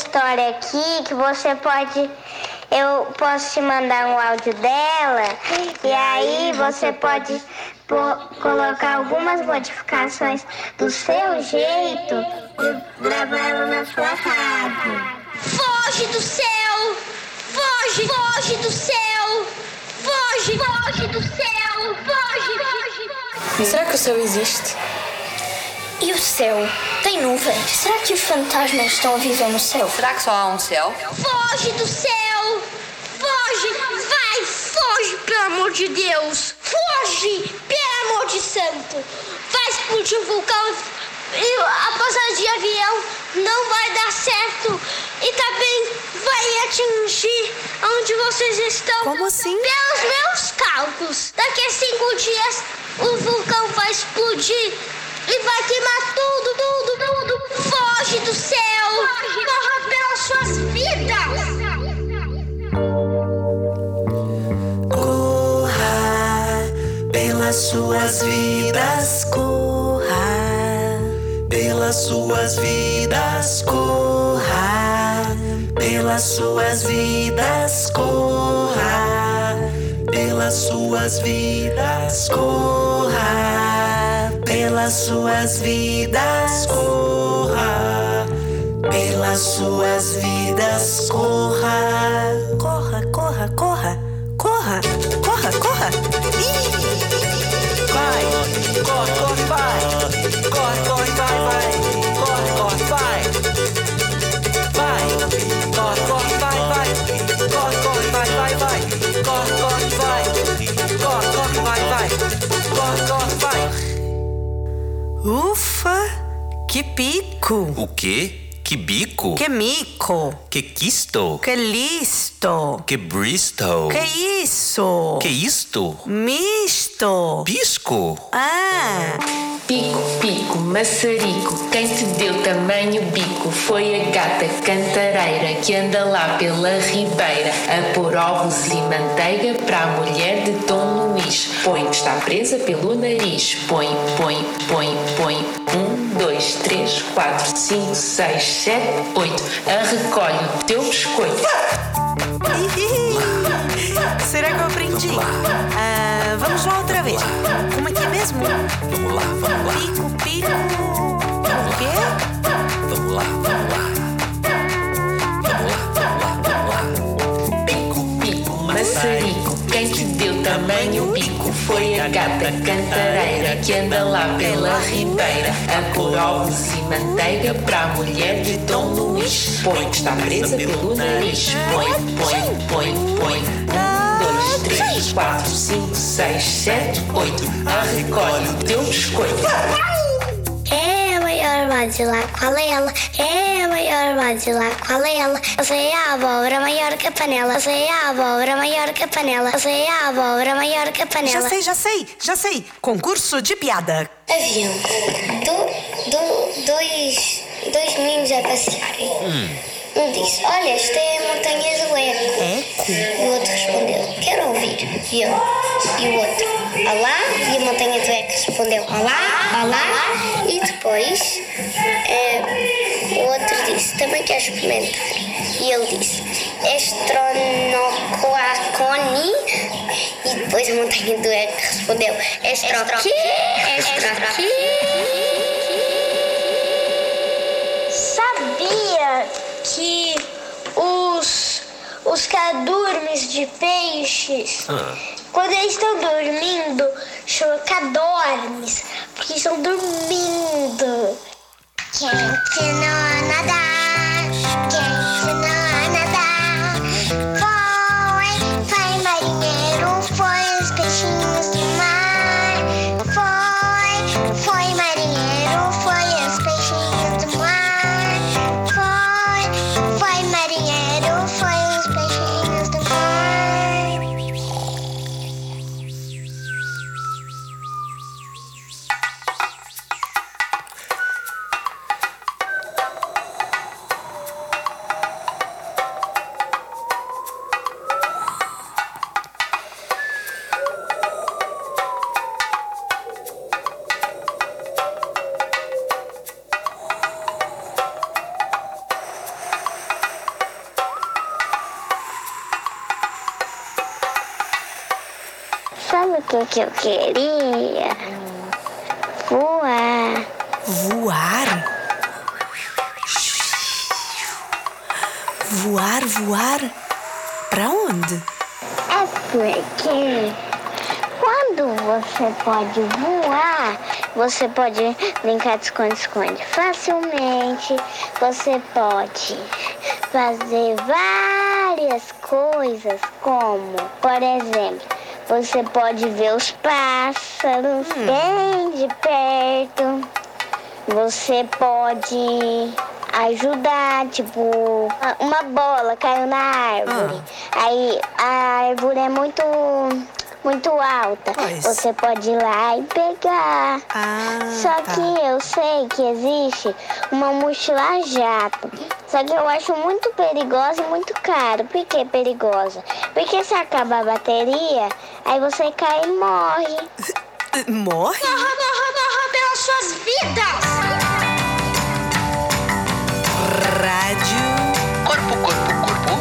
história aqui que você pode. Eu posso te mandar um áudio dela e aí você pode colocar algumas modificações do seu jeito e gravar ela na sua rádio. Foge do céu! Foge! Foge do céu! Foge! Foge do céu! Foge! Foge! Será que o céu existe? E o céu? Tem nuvens? Será que os fantasmas estão a viver no céu? Será que só há um céu? Foge do céu! Foge! Vai! Foge, pelo amor de Deus! Foge! Pelo amor de santo! Vai explodir o vulcão e a passagem de avião não vai dar certo e também vai atingir onde vocês estão. Como assim? Pelos meus cálculos, daqui a cinco dias o vulcão vai explodir pelas suas vidas, corra. Pelas suas vidas, corra. Pelas suas vidas, corra. Pelas suas vidas, corra. Pelas suas vidas, corra. Pelas suas vidas, corra, corre, corre, vai, corre, corre, vai, vai, corre, corre, vai, vai, corre, corre, vai, vai, corre, corre, vai, vai, vai, corre, corre, vai, corre, corre, vai, vai, corre, corre, vai. Ufa! Que pico! O quê? Que bico? Que mico! Que quisto? Que listo! Que Bristol? Que isso? Que isto? Misto! Pisco? Ah! Pico, pico, maçarico, quem te deu tamanho bico foi a gata cantareira que anda lá pela ribeira a pôr ovos e manteiga para a mulher de Dom Luís. Põe, está presa pelo nariz. Põe, põe, põe, põe. Um, dois, três, quatro, cinco, seis, sete, oito. A recolhe o teu biscoito. Será que eu aprendi? Ah, vamos lá outra vez mesmo? Vamos lá, vamos lá. Pico, pico. O quê? Vamos lá, vamos lá. Vamos lá, vamos lá, vamos lá. Pico, pico, maçarico. Quem te deu tamanho pico foi a gata cantareira que anda lá pela ribeira a pôr ovos e manteiga para a mulher de Dom Luís. Põe que está presa pelo nariz. Põe, põe, põe, põe. põe. 3, 4, 5, 6, 7, 8. Arrecolhe o teu biscoito. É a maior vasilha qual é ela? É a maior vasilha qual é ela? Essa é a abóbora maior que a panela. Essa é a abóbora maior que a panela. Essa é a abóbora maior que a panela. Já sei, já sei, já sei. Concurso de piada. Haviam do, do, dois, dois meninos a passearem. Hum. Um disse: Olha, esta é a montanha do Eco. Eco? O outro respondeu: e eu. E o outro, olá. E a montanha do Eco respondeu, olá, olá. E depois eh, o outro disse, também quero experimentar. E ele disse, estronocoaconi. E depois a montanha do Eco respondeu, estroqui, estroqui. Sabia que os, cadurmes de peixes, quando eles estão dormindo, chamam cadormes, porque estão dormindo. Quem ensinou a nadar? Quem o que, que eu queria? Voar. Voar? Voar, voar? Pra onde? É porque quando você pode voar, você pode brincar de esconde-esconde facilmente. Você pode fazer várias coisas, como, por exemplo, você pode ver os pássaros bem de perto. Você pode ajudar, tipo, uma bola caiu na árvore. Aí a árvore é muito muito alta. Pois. Você pode ir lá e pegar. Ah, Só tá. que eu sei que existe uma mochila jato. Só que eu acho muito perigosa e muito caro. Por que perigosa? Porque se acabar a bateria, aí você cai e morre. Morre? Narrando, narrando, narrando pelas suas vidas. Rádio. Corpo, corpo, corpo.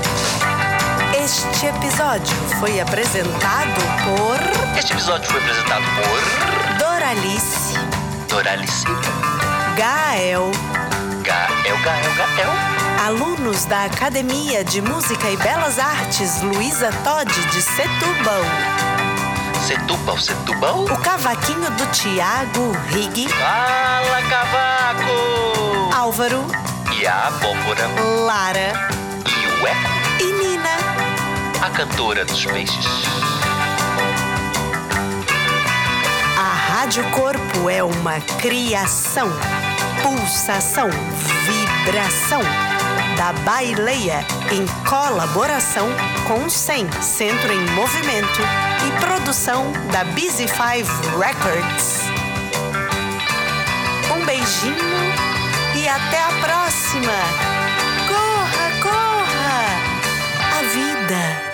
Este episódio foi apresentado por Este episódio foi apresentado por Doralice, Doralice, Gael, Gael, Gael, Gael, alunos da Academia de Música e Belas Artes Luísa Todd de Setúbal, Setúbal, Setúbal. o cavaquinho do Tiago Rig, Fala, cavaco! Álvaro, E a abóbora Lara e o eco, e Nina. a cantora dos peixes. A Rádio Corpo é uma criação, pulsação, vibração da Baileia, em colaboração com o CEM, Centro em Movimento, e produção da Busy Five Records. Um beijinho e até a próxima! Corra, corra! A vida!